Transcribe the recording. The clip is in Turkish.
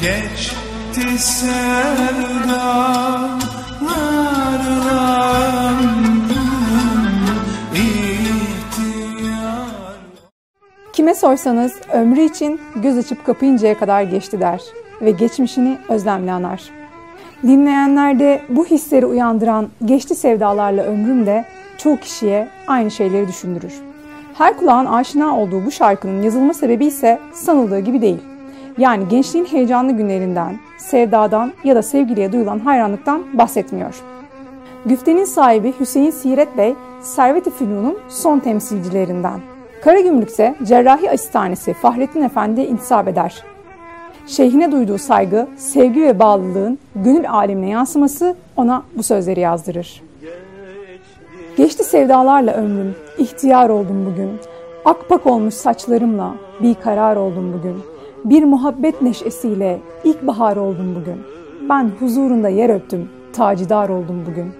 geçti sevdalarla ihtiyar Kime sorsanız ömrü için göz açıp kapayıncaya kadar geçti der ve geçmişini özlemle anar. Dinleyenlerde bu hisleri uyandıran geçti sevdalarla ömrüm de çoğu kişiye aynı şeyleri düşündürür. Her kulağın aşina olduğu bu şarkının yazılma sebebi ise sanıldığı gibi değil. Yani gençliğin heyecanlı günlerinden, sevdadan ya da sevgiliye duyulan hayranlıktan bahsetmiyor. Güftenin sahibi Hüseyin Siret Bey, Servet-i Fünun'un son temsilcilerinden. Karagümrük'te Cerrahi Asistanesi Fahrettin Efendi'ye intisap eder. Şeyhine duyduğu saygı, sevgi ve bağlılığın gönül alemine yansıması ona bu sözleri yazdırır. Geçti sevdalarla ömrüm, ihtiyar oldum bugün. Akpak olmuş saçlarımla bir karar oldum bugün. Bir muhabbet neşesiyle ilkbahar oldum bugün. Ben huzurunda yer öptüm, tacidar oldum bugün.